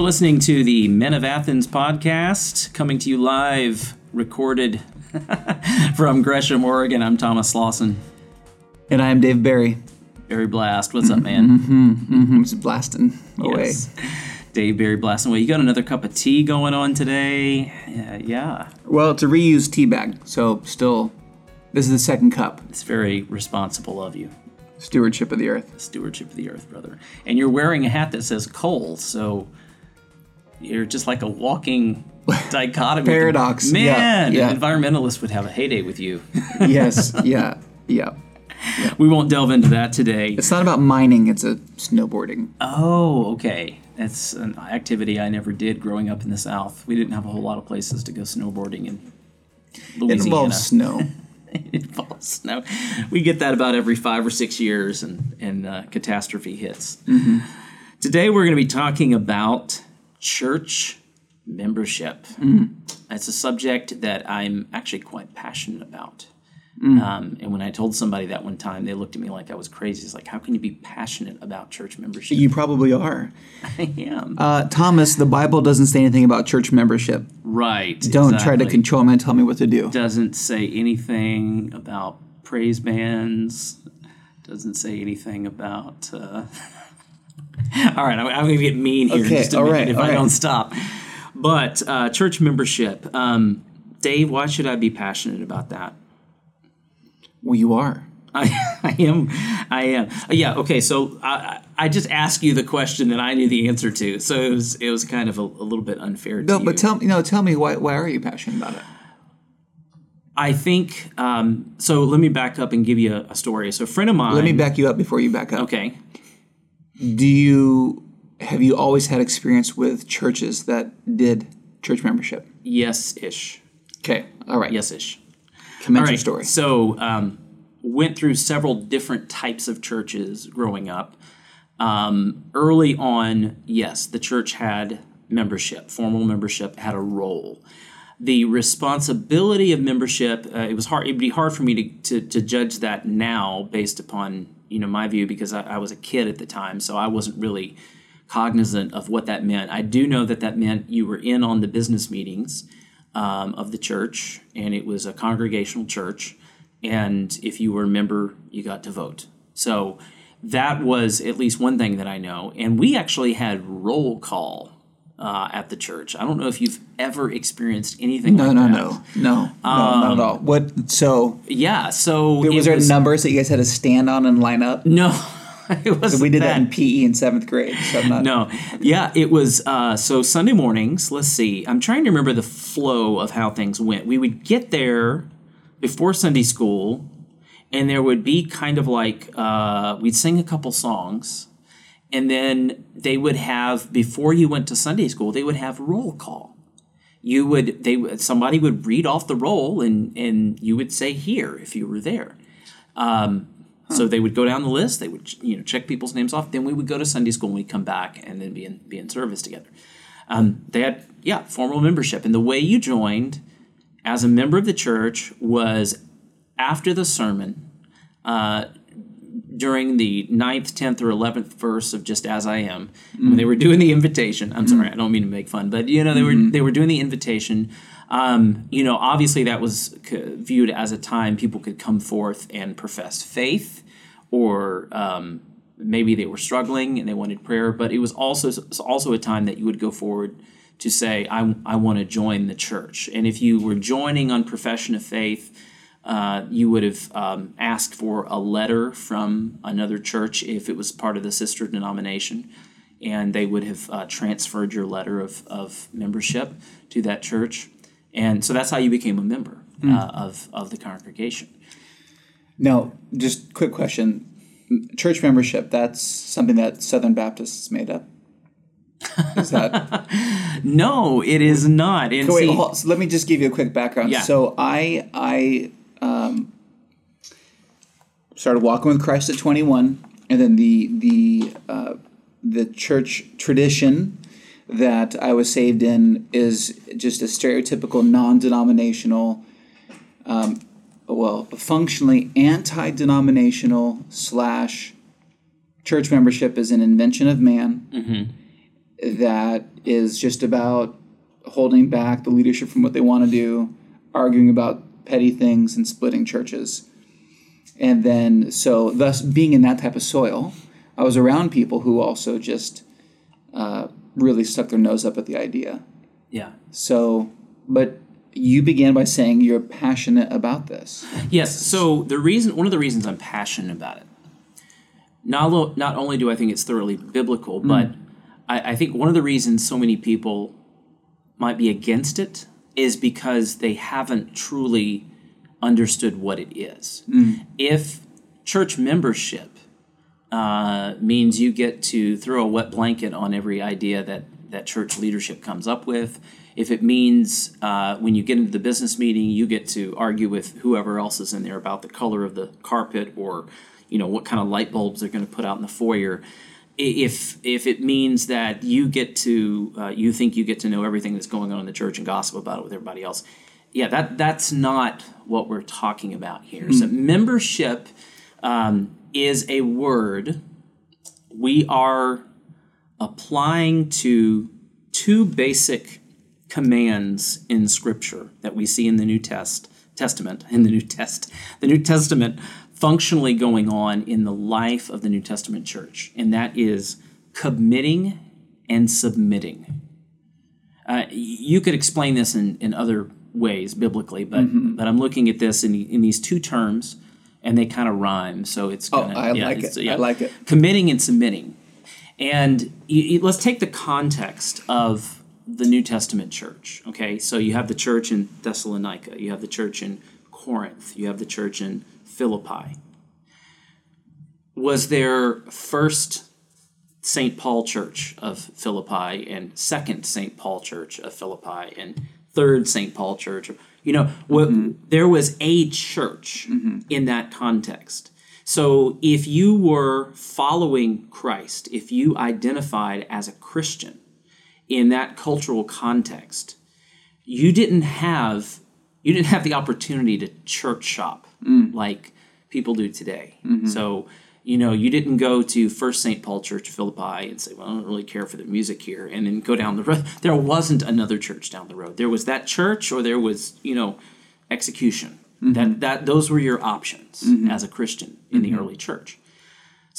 You're listening to the Men of Athens podcast, coming to you live, recorded from Gresham, Oregon. I'm Thomas Lawson. And I am Dave Barry. Barry Blast, what's up, man? I'm just blasting away. Yes. Dave Barry blasting away. You got another cup of tea going on today? Yeah, yeah. Well, it's a reused tea bag, so still, this is the second cup. It's very responsible of you. Stewardship of the earth. Stewardship of the earth, brother. And you're wearing a hat that says coal, so you're just like a walking dichotomy. Paradox. Man, Yeah, yeah. an environmentalist would have a heyday with you. yes, yeah, yeah. we won't delve into that today. It's not about mining, it's a snowboarding. Oh, okay. That's an activity I never did growing up in the South. We didn't have a whole lot of places to go snowboarding in Louisiana. It involves snow. it involves snow. We get that about every five or six years, and and uh, catastrophe hits. Today we're going to be talking about church membership. It's a subject that I'm actually quite passionate about. Um, and when I told somebody that one time, they looked at me like I was crazy. It's like, how can you be passionate about church membership? You probably are. I am. Uh, Thomas, the Bible doesn't say anything about church membership. right. Don't try to control me and tell me what to do. doesn't say anything about praise bands. Doesn't say anything about. Uh... all right, I'm, I'm going to get mean here in Okay, just a all minute right, if all I right. don't stop. But uh, church membership, um, Dave. Why should I be passionate about that? Well, you are. I, I am. I am. Yeah. Okay. So I, I I just asked you the question that I knew the answer to. So it was it was kind of a, a little bit unfair. No, to but you. tell me, no, tell me why. Why are you passionate about it? I think. Um, so let me back up and give you a, a story. So a friend of mine. Let me back you up before you back up. Okay. Do you have you always had experience with churches that did church membership? Yes, ish. Okay, all right. Yes, ish. commence All your story. So, um, went through several different types of churches growing up. Um, early on, yes, the church had membership, formal membership, had a roll. The responsibility of membership, uh, it was hard. It'd be hard for me to, to, to judge that now based upon you know my view because I, I was a kid at the time, so I wasn't really cognizant of what that meant. I do know that that meant you were in on the business meetings um, of the church, and it was a congregational church. And if you were a member, you got to vote. So that was at least one thing that I know. And we actually had roll call uh, at the church. I don't know if you've ever experienced anything No, like no, that. no, no, no, not at all. What? So Yeah. So was it there was, numbers that you guys had to stand on and line up? No, it was. We did that in PE in seventh grade. So I'm not. No, yeah, it was. Uh, so Sunday mornings. Let's see. I'm trying to remember the flow of how things went. We would get there before Sunday school, and there would be kind of like uh, we'd sing a couple songs, and then they would have before you went to Sunday school, they would have roll call. You would they would- somebody would read off the roll, and and you would say here if you were there. So they would go down the list. They would, you know, check people's names off. Then we would go to Sunday school and we'd come back and then be in be in service together. Um, they had, yeah, formal membership, and the way you joined as a member of the church was after the sermon, uh, during the ninth, tenth, or eleventh verse of "Just as I Am," when they were doing the invitation. I'm sorry, I don't mean to make fun, but you know, they were they were doing the invitation. Um, you know, obviously that was c- viewed as a time people could come forth and profess faith, or um, maybe they were struggling and they wanted prayer. But it was also also a time that you would go forward to say, "I I want to join the church." And if you were joining on profession of faith, uh, you would have um, asked for a letter from another church if it was part of the sister denomination, and they would have uh, transferred your letter of, of membership to that church. And so that's how you became a member uh, of, of the congregation. No, just quick question. Church membership, that's something that Southern Baptists made up. Is that No, it is not. And Wait, see- hold- so let me just give you a quick background. Yeah. So I I um, started walking with Christ at 21, and then the the uh, the church tradition that I was saved in is just a stereotypical non-denominational, um, well, functionally anti-denominational slash church membership is an invention of man. that is just about holding back the leadership from what they want to do, arguing about petty things, and splitting churches. And then, so thus being in that type of soil, I was around people who also just uh, really stuck their nose up at the idea. Yeah. So, but you began by saying you're passionate about this. Yes. So the reason, one of the reasons I'm passionate about it, not lo- not only do I think it's thoroughly biblical, but I, I think one of the reasons so many people might be against it is because they haven't truly understood what it is. If church membership uh, means you get to throw a wet blanket on every idea that that church leadership comes up with. If it means uh, when you get into the business meeting, you get to argue with whoever else is in there about the color of the carpet or, you know, what kind of light bulbs they're going to put out in the foyer. If if it means that you get to uh, you think you get to know everything that's going on in the church and gossip about it with everybody else, yeah, that that's not what we're talking about here. So membership um, is a word we are applying to two basic commands in scripture that we see in the new test testament in the new test the new testament functionally going on in the life of the new testament church and that is committing and submitting uh, you could explain this in, in other ways biblically but but i'm looking at this in, in these two terms and they kind of rhyme so it's Oh, kind of I like it. I like it. committing and submitting. And you, you- let's take the context of the New Testament church. Okay, so you have the church in Thessalonica, you have the church in Corinth, you have the church in Philippi. Was there first St. Paul Church of Philippi and second St. Paul Church of Philippi and third St. Paul Church? You know, what, mm-hmm. there was a church mm-hmm. in that context. So if you were following Christ, if you identified as a Christian in that cultural context, you didn't have you didn't have the opportunity to church shop Mm. like people do today. Mm-hmm. So you know you didn't go to First St. Paul Church of Philippi and say, "Well, I don't really care for the music here," and then go down the road. There wasn't another church down the road. There was that church, or there was you know execution. Mm-hmm. That that those were your options mm-hmm. as a Christian in the early church.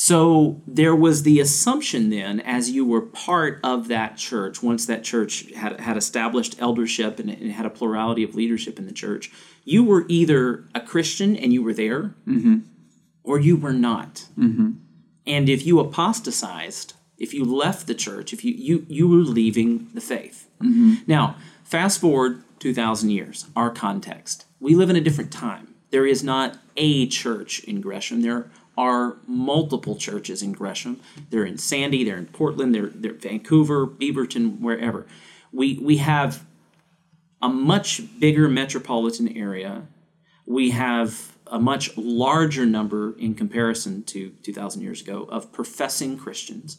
So there was the assumption then, as you were part of that church, once that church had, had established eldership and, and had a plurality of leadership in the church, you were either a Christian and you were there, mm-hmm. or you were not. Mm-hmm. And if you apostatized, if you left the church, if you you, you were leaving the faith. Mm-hmm. Now, fast forward 2,000 years, our context. We live in a different time. There is not a church in Gresham. There are multiple churches in Gresham. They're in Sandy, they're in Portland, they're, they're Vancouver, Beaverton, wherever. We, we have a much bigger metropolitan area. We have a much larger number in comparison to 2,000 years ago of professing Christians.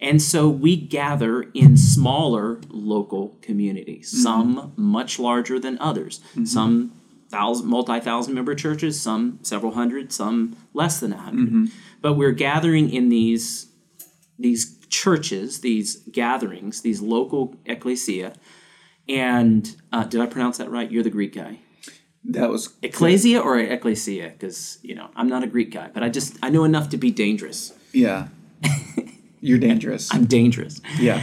And so we gather in smaller local communities, mm-hmm. some much larger than others, mm-hmm. some thousand, multi-thousand member churches, some several hundred, some less than a 100 But we're gathering in these these churches, these gatherings, these local ecclesia. And uh, did I pronounce that right? You're the Greek guy. That was Ecclesia or ecclesia? Because you know I'm not a Greek guy, but I just I know enough to be dangerous. yeah. You're dangerous. I'm dangerous. yeah.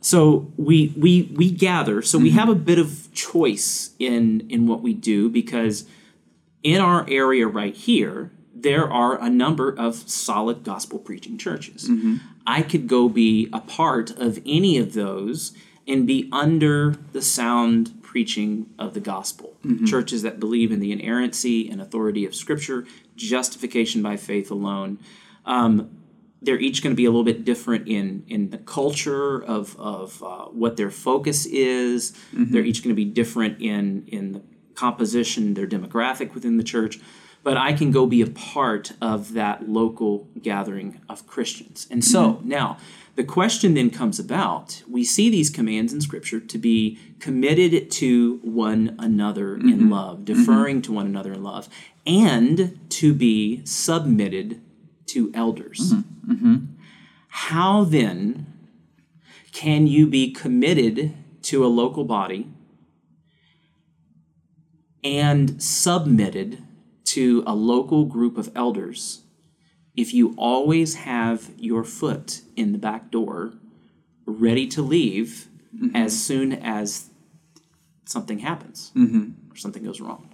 So we we we gather. So we mm-hmm. have a bit of choice in in what we do because in our area right here there are a number of solid gospel preaching churches. Mm-hmm. I could go be a part of any of those and be under the sound preaching of the gospel. Mm-hmm. Churches that believe in the inerrancy and authority of Scripture, justification by faith alone. Um, they're each going to be a little bit different in in the culture of of uh, what their focus is. Mm-hmm. They're each going to be different in in the composition, their demographic within the church. But I can go be a part of that local gathering of Christians. And so mm-hmm. now the question then comes about. We see these commands in Scripture to be committed to one another in mm-hmm. love, deferring to one another in love, and to be submitted to elders. Mm-hmm. How then can you be committed to a local body and submitted to a local group of elders if you always have your foot in the back door ready to leave mm-hmm. as soon as something happens mm-hmm. or something goes wrong?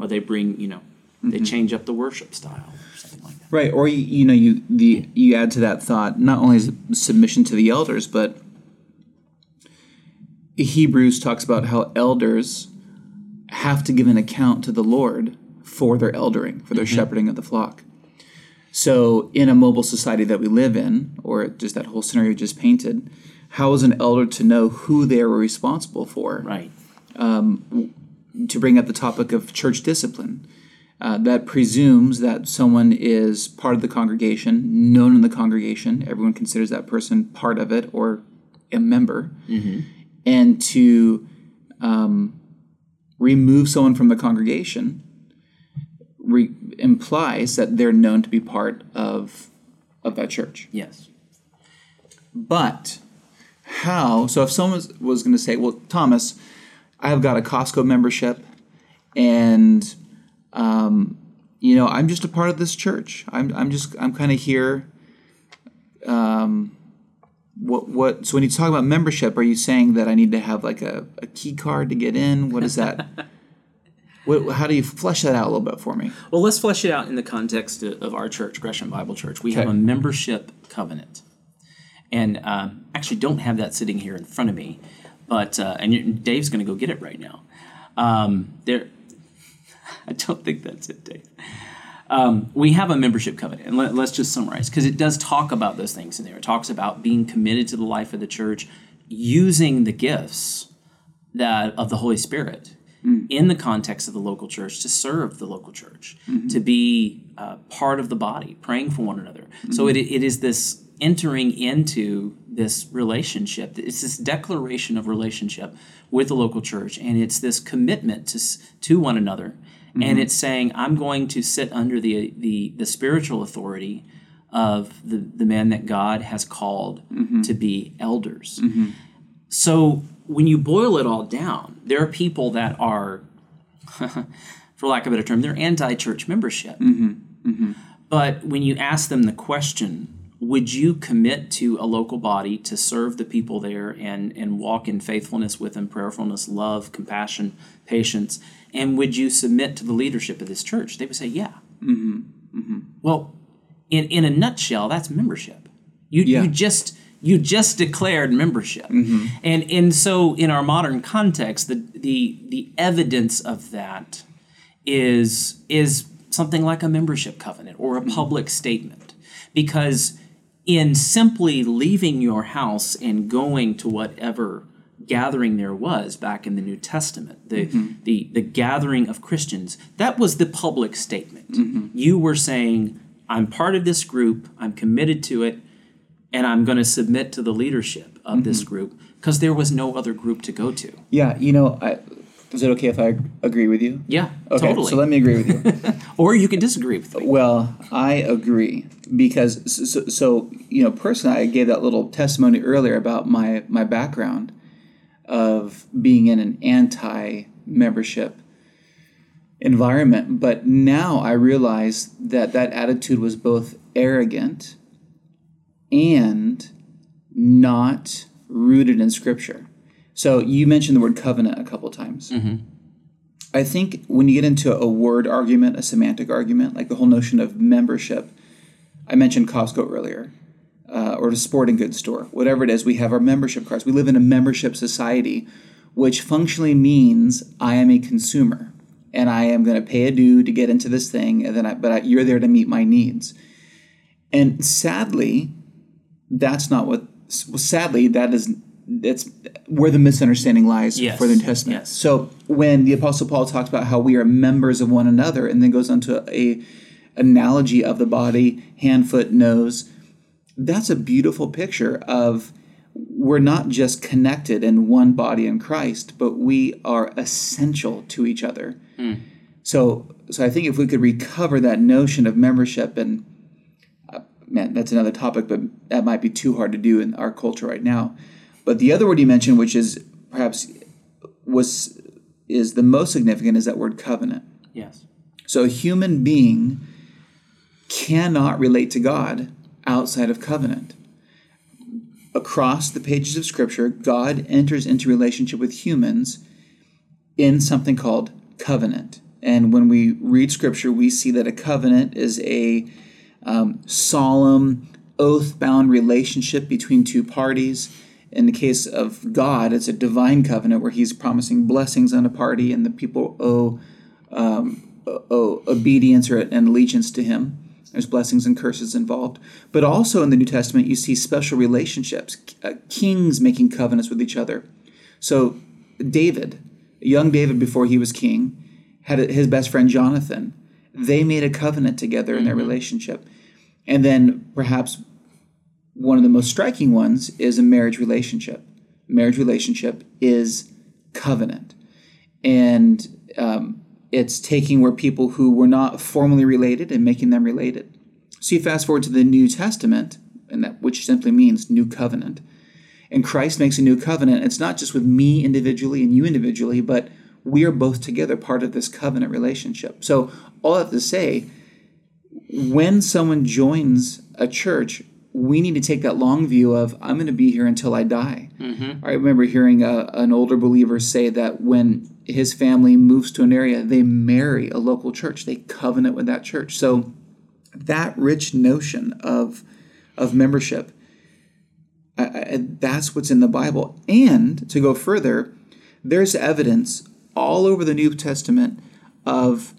Or they bring you know they mm-hmm. change up the worship style or something like that Right, or you, you know, you the you add to that thought not only is it submission to the elders, but Hebrews talks about how elders have to give an account to the Lord for their eldering, for their mm-hmm. shepherding of the flock. So, in a mobile society that we live in, or just that whole scenario you just painted, how is an elder to know who they are responsible for? right um, to bring up the topic of church discipline. Uh, that presumes that someone is part of the congregation, known in the congregation. Everyone considers that person part of it or a member. And to um, remove someone from the congregation re- implies that they're known to be part of of that church. yes But how? So if someone was, was going to say, "Well, Thomas, I have got a Costco membership, and um, you know, I'm just a part of this church. I'm I'm just I'm kind of here." Um, what what? So when you talk about membership, are you saying that I need to have like a, a key card to get in? What is that? what, how do you flesh that out a little bit for me? Well, let's flesh it out in the context of our church, Gresham Bible Church. We have a membership covenant, and um, actually don't have that sitting here in front of me, but uh, and Dave's going to go get it right now. Um, there, I don't think that's it, Dave. Um, we have a membership covenant, and let, let's just summarize because it does talk about those things in there. It talks about being committed to the life of the church, using the gifts that of the Holy Spirit in the context of the local church to serve the local church, to be uh, part of the body, praying for one another. So it, it is this entering into this relationship. It's this declaration of relationship with the local church, and it's this commitment to to one another. And mm-hmm. it's saying, I'm going to sit under the the, the spiritual authority of the, the men that God has called mm-hmm. to be elders. Mm-hmm. So when you boil it all down, there are people that are, for lack of a better term, they're anti-church membership. But when you ask them the question, would you commit to a local body to serve the people there and, and walk in faithfulness with them, prayerfulness, love, compassion, patience? And would you submit to the leadership of this church? They would say, yeah. Mm-hmm. Mm-hmm. Well, in, in a nutshell, that's membership. You, Yeah. you just you just declared membership, mm-hmm. and and so in our modern context, the the the evidence of that is is something like a membership covenant or a public statement, because in simply leaving your house and going to whatever gathering there was back in the New Testament, the mm-hmm. the the gathering of Christians, that was the public statement. Mm-hmm. You were saying, "I'm part of this group. I'm committed to it." and I'm going to submit to the leadership of mm-hmm. this group because there was no other group to go to. Yeah, you know, I, is it okay if I agree with you? Yeah, Okay, totally. so let me agree with you. or you can disagree with me. Well, I agree because so, so you know personally, I gave that little testimony earlier about my my background of being in an anti-membership environment, but now I realize that that attitude was both arrogant and not rooted in Scripture. So you mentioned the word covenant a couple times. Mm-hmm. I think when you get into a word argument, a semantic argument, like the whole notion of membership, I mentioned Costco earlier, uh, or the sporting goods store, whatever it is, we have our membership cards. We live in a membership society, which functionally means I am a consumer and I am going to pay a due to get into this thing, and then I, but I, you're there to meet my needs. And sadly, that's not what. Sadly, that is that's where the misunderstanding lies Yes, for the New Testament. yes. So when the Apostle Paul talks about how we are members of one another, and then goes on to a analogy of the body, hand, foot, nose, that's a beautiful picture of we're not just connected in one body in Christ, but we are essential to each other. So, so I think if we could recover that notion of membership, and uh, man, that's another topic, but that might be too hard to do in our culture right now. But the other word you mentioned, which is perhaps was is the most significant, is that word covenant. Yes. So a human being cannot relate to God outside of covenant. Across the pages of Scripture, God enters into relationship with humans in something called covenant. And when we read Scripture, we see that a covenant is a um, solemn, oath bound relationship between two parties. In the case of God, it's a divine covenant where He's promising blessings on a party, and the people owe, um, owe obedience or an allegiance to Him. There's blessings and curses involved. But also in the New Testament, you see special relationships, uh, kings making covenants with each other. So, David, young David before he was king, had his best friend Jonathan. They made a covenant together in their relationship. And then perhaps one of the most striking ones is a marriage relationship. Marriage relationship is covenant. And um, it's taking where people who were not formally related and making them related. So you fast forward to the New Testament, and that which simply means new covenant. And Christ makes a new covenant. It's not just with me individually and you individually, but we are both together part of this covenant relationship. So all I have to say, when someone joins a church, we need to take that long view of I'm going to be here until I die. Mm-hmm. I remember hearing a, an older believer say that when his family moves to an area, they marry a local church. They covenant with that church. So that rich notion of of membership, I, I, that's what's in the Bible. And to go further, there's evidence all over the New Testament of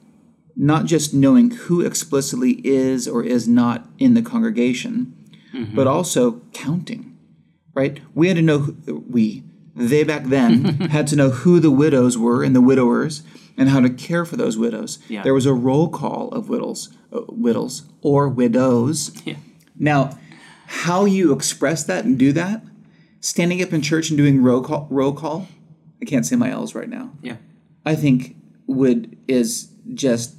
not just knowing who explicitly is or is not in the congregation, but also counting. Right? We had to know who, we they back then had to know who the widows were and the widowers and how to care for those widows. Yeah. There was a roll call of widows, uh, widows or widows. Yeah. Now, how you express that and do that, standing up in church and doing roll call, roll call, I can't say my L's right now. Yeah. I think would is just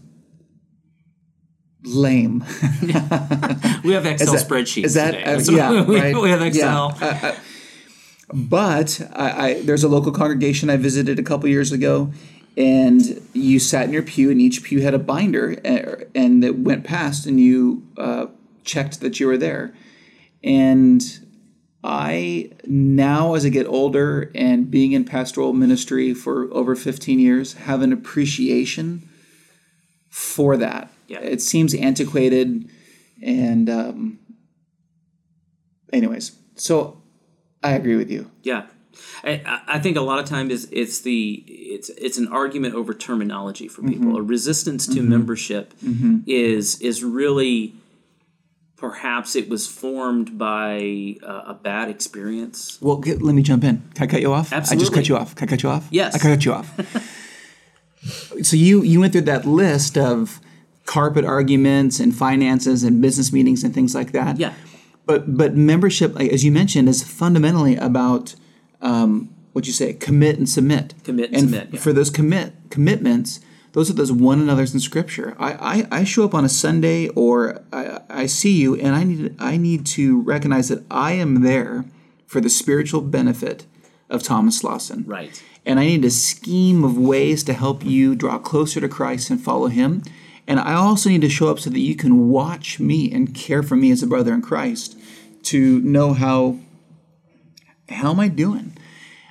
lame. We have Excel that- spreadsheets is that- today. uh, So yeah, we, right. we have Excel. Yeah. Uh, uh, but I, I, there's a local congregation I visited a couple years ago, and you sat in your pew, and each pew had a binder, uh, and it went past, and you uh, checked that you were there. And I now, as I get older and being in pastoral ministry for over 15 years, have an appreciation for that. Yeah. It seems antiquated, and um, anyways, so I agree with you. Yeah, I, I- think a lot of times it's, it's the it's it's an argument over terminology for people. Mm-hmm. A resistance to membership is is really perhaps it was formed by uh, a bad experience. Well, get, let me jump in. Can I cut you off? I just Absolutely. cut you off. Can I cut you off? Yes. I cut you off. so you you went through that list of carpet arguments and finances and business meetings and things like that. Yeah. But but membership, as you mentioned, is fundamentally about um, what you say, commit and submit. Commit and and submit, yeah. For those commit commitments, those are those one another's in Scripture. I, I, I show up on a Sunday or I, I see you, and I need I need to recognize that I am there for the spiritual benefit of Thomas Lawson. Right. And I need a scheme of ways to help you draw closer to Christ and follow Him. And I also need to show up so that you can watch me and care for me as a brother in Christ to know how how am I doing?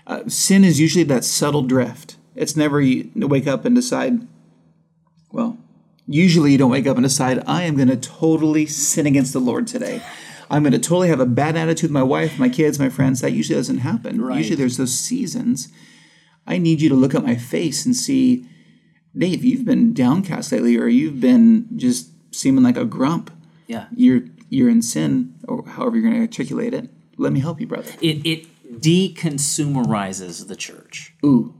Uh, sin is usually that subtle drift. It's never you wake up and decide. Well, usually you don't wake up and decide I am going to totally sin against the Lord today. I'm going to totally have a bad attitude with my wife, my kids, my friends. That usually doesn't happen. Right. Usually there's those seasons. I need you to look at my face and see, Dave, you've been downcast lately, or you've been just seeming like a grump. Yeah. You're you're in sin, or however you're going to articulate it. Let me help you, brother. It it deconsumerizes the church. Ooh,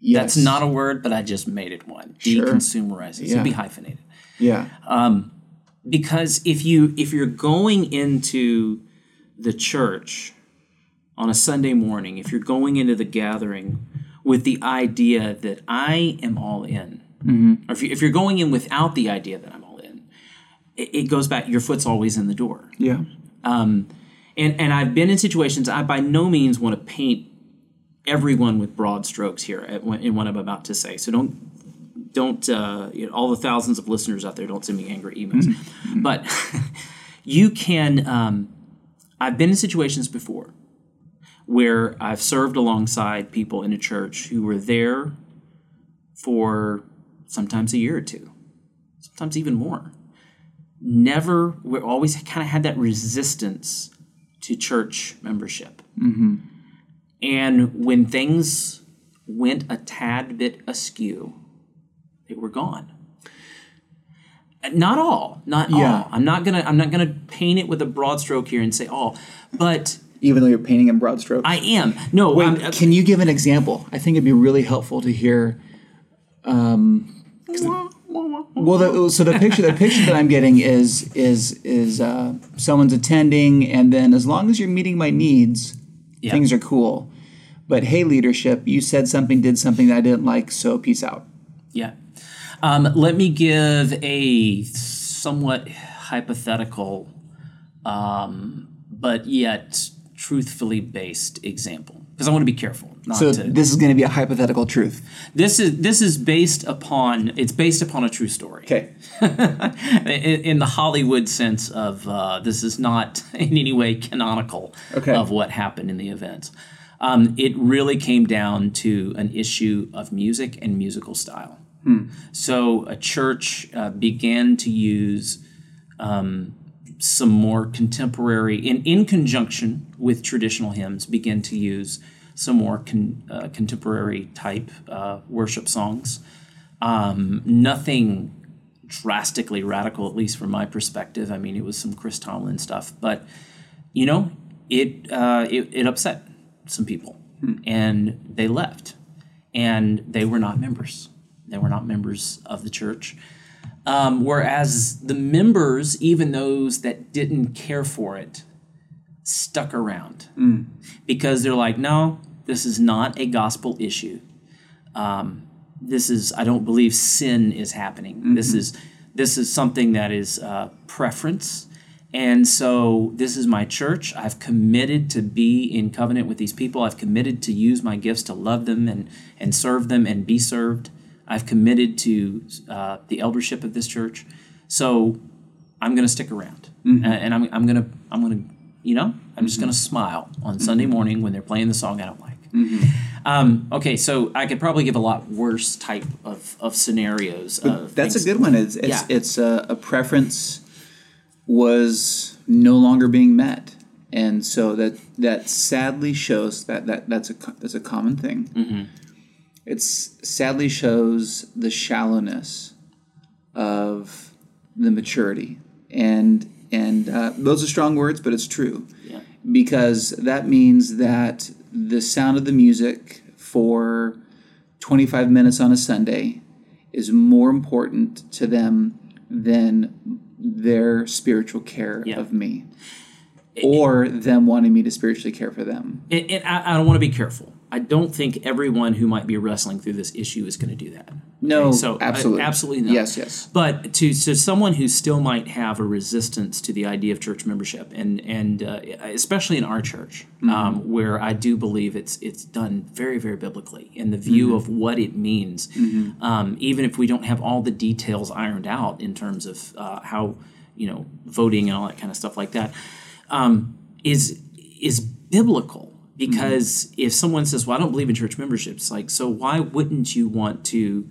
yes. That's not a word, but I just made it one. Sure. Deconsumerizes. Yeah. It'd be hyphenated. Yeah. Um, because if you if you're going into the church on a Sunday morning, if you're going into the gathering with the idea that I am all in, or if, you, if you're going in without the idea that I'm all in, it, it goes back. Your foot's always in the door, Yeah. and and I've been in situations. I by no means want to paint everyone with broad strokes here at, in what I'm about to say. So don't don't uh, you know, all the thousands of listeners out there don't send me angry emails. but you can. Um, I've been in situations before where I've served alongside people in a church who were there for sometimes a year or two, sometimes even more. Never, we always kind of had that resistance to church membership. Mm-hmm. And when things went a tad bit askew, they were gone. Not all, not Yeah. all. I'm not gonna. I'm not gonna paint it with a broad stroke here and say all, but Even though you're painting in broad strokes. I am. No, Wait, I'm, can you give an example? I think it'd be really helpful to hear. Um, 'cause the- well, the, so the picture, the picture that I'm getting is is is uh, someone's attending, and then as long as you're meeting my needs, Yeah. things are cool. But hey, leadership, you said something, did something that I didn't like, so peace out. Yeah. Um, let me give a somewhat hypothetical, um, but yet truthfully based example, because I want to be careful. Not So to, this is going to be a hypothetical truth. this is this is based upon it's based upon a true story. Okay. in, in the Hollywood sense of uh, this is not in any way canonical Okay. of what happened in the events. Um, it really came down to an issue of music and musical style. So a church uh, began to use um, some more contemporary, in, in conjunction with traditional hymns, begin to use some more con, uh, contemporary type uh, worship songs. Um, nothing drastically radical, at least from my perspective. I mean, it was some Chris Tomlin stuff, but you know, it uh, it, it upset some people, and they left, and they were not members. They were not members of the church. Um, whereas the members, even those that didn't care for it, stuck around because they're like, no, this is not a gospel issue. Um, this is, I don't believe sin is happening. This is, this is something that is uh, preference. And so this is my church. I've committed to be in covenant with these people. I've committed to use my gifts to love them and, and serve them and be served. I've committed to uh, the eldership of this church. So I'm going to stick around, Mm-hmm. And I'm, I'm going to I'm going to you know I'm just going to smile on Sunday Mm-hmm. morning when they're playing the song I don't like. Um, okay, so I could probably give a lot worse type of, of scenarios. Of That's a good one. It's it's, Yeah. it's a, a preference was no longer being met, and so that that sadly shows that, that that's a that's a common thing. Mm-hmm. It's sadly shows the shallowness of the maturity, and and uh, those are strong words, but it's true Yeah. because that means that the sound of the music for 25 minutes on a Sunday is more important to them than their spiritual care Yeah. of me or them wanting me to spiritually care for them. And, I, I don't want to be careful. I don't think everyone who might be wrestling through this issue is going to do that. No, Okay, so uh, absolutely. absolutely not. Yes, yes. But to to someone who still might have a resistance to the idea of church membership, and and uh, especially in our church, Mm-hmm. um, where I do believe it's it's done very very biblically in the view Mm-hmm. of what it means, um, even if we don't have all the details ironed out in terms of uh, how you know voting and all that kind of stuff like that, um, is is biblical. Because if someone says, "Well, I don't believe in church membership," it's like, so why wouldn't you want to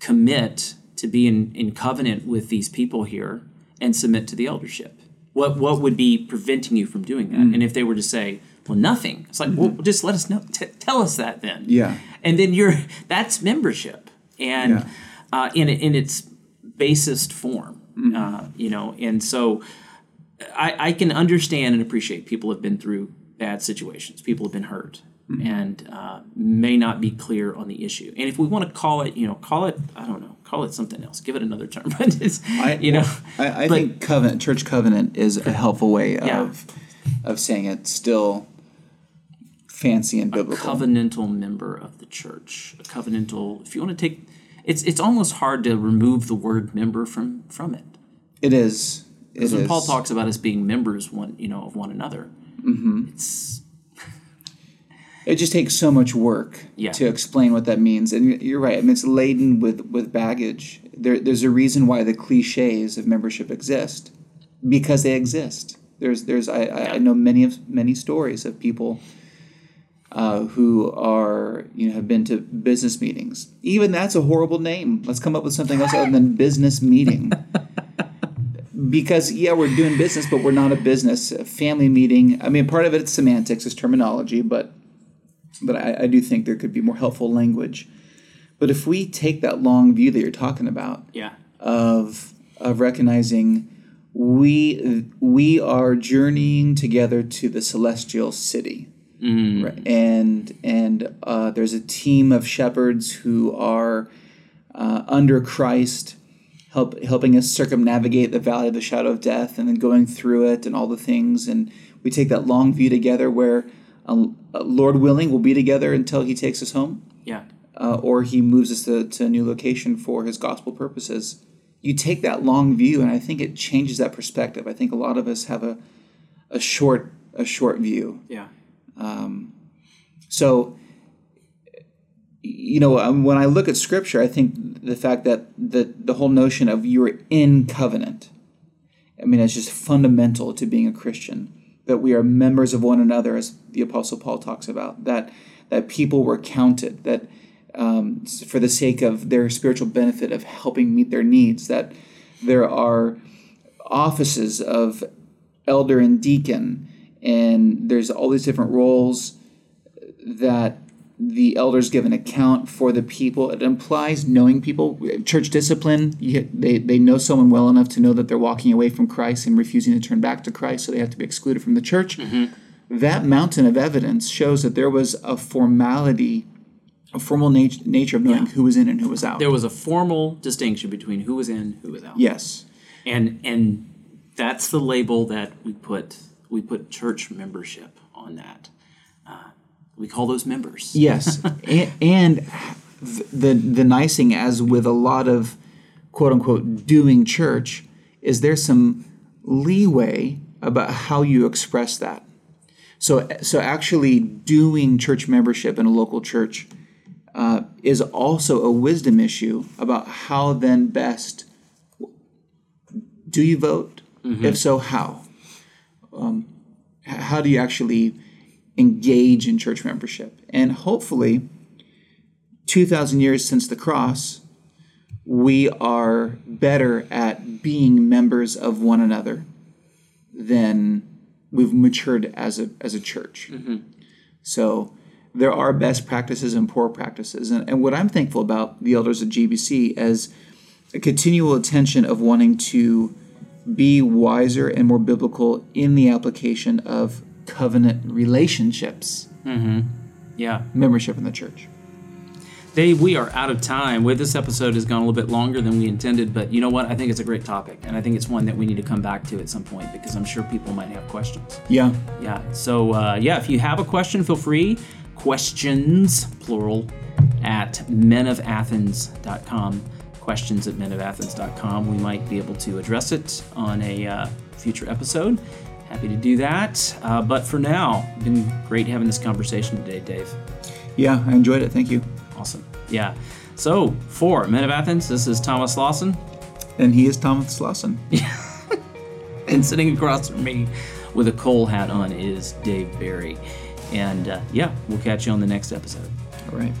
commit to be in, in covenant with these people here and submit to the eldership? What what would be preventing you from doing that? And if they were to say, well, nothing, it's like, well, just let us know. T- tell us that then. Yeah. And then you're that's membership, and Yeah. uh, in in its basest form, uh, you know. And so, I, I can understand and appreciate people have been through bad situations. People have been hurt. And uh, may not be clear on the issue, and if we want to call it, you know, call it, I don't know, call it something else, give it another term. But it's, I, you know, I, I but- think covenant, church covenant is a helpful way Yeah. of of saying it still fancy and biblical. covenantal member of the church. A covenantal. If you want to take, it's it's almost hard to remove the word member from from it. It is. Because when. Paul talks about us being members one, you know, of one another, It's It just takes so much work Yeah. to explain what that means, and you're right. I mean, it's laden with with baggage. There, there's a reason why the cliches of membership exist, because they exist. There's there's I, I I know many of many stories of people uh, who are you know have been to business meetings. Even that's a horrible name. Let's come up with something else other than business meeting. because yeah, we're doing business, but we're not a business. A family meeting. I mean, part of it's semantics, it's terminology, but but I, I do think there could be more helpful language. But if we take that long view that you're talking about yeah. of of recognizing we we are journeying together to the celestial city, right? and and uh, there's a team of shepherds who are uh, under Christ, help helping us circumnavigate the valley of the shadow of death, and then going through it and all the things, and we take that long view together where. Um, uh, Lord willing, we'll be together until He takes us home Yeah. uh, or he moves us to, to a new location for his gospel purposes. You take that long view, and I think it changes that perspective. I think a lot of us have a, a short a short view. Yeah. So, you know, um, when I look at Scripture, I think the fact that the the whole notion of you're in covenant, I mean, it's just fundamental to being a Christian. That we are members of one another, as the Apostle Paul talks about. That that people were counted. That um, for the sake of their spiritual benefit of helping meet their needs. That there are offices of elder and deacon, and there's all these different roles that the elders give an account for the people. It implies knowing people. Church discipline, you, they, they know someone well enough to know that they're walking away from Christ and refusing to turn back to Christ, so they have to be excluded from the church. Mm-hmm. That mountain of evidence shows that there was a formality, a formal nat- nature of knowing Yeah. who was in and who was out. There was a formal distinction between who was in, who was out. yes. And and that's the label that we put we put church membership on that. We call those members. Yes, and, and the the nice thing, as with a lot of quote unquote doing church, is there's some leeway about how you express that. So so actually doing church membership in a local church uh, is also a wisdom issue about how then best do you vote? If so, how? Um, how do you actually engage in church membership? And hopefully, 2,000 years since the cross, we are better at being members of one another than we've matured as a, as a church. Mm-hmm. So there are best practices and poor practices. And, and what I'm thankful about the elders of GBC is a continual attention of wanting to be wiser and more biblical in the application of covenant relationships, Yeah. membership in the church. Dave, we are out of time. Where this episode has gone a little bit longer than we intended, but you know what? I think it's a great topic, and I think it's one that we need to come back to at some point because I'm sure people might have questions. Yeah. Yeah. So uh, yeah, if you have a question, feel free. Questions, plural, at menofathens.com. Questions at menofathens.com. We might be able to address it on a uh, future episode. Happy to do that. Uh, but for now, been great having this conversation today, Dave. Yeah, I enjoyed it. Thank you. Awesome. Yeah. So for Men of Athens, this is Thomas Lawson, And he is Thomas Lawson. and sitting across from me with a coal hat on is Dave Barry. And uh, yeah, we'll catch you on the next episode. All right.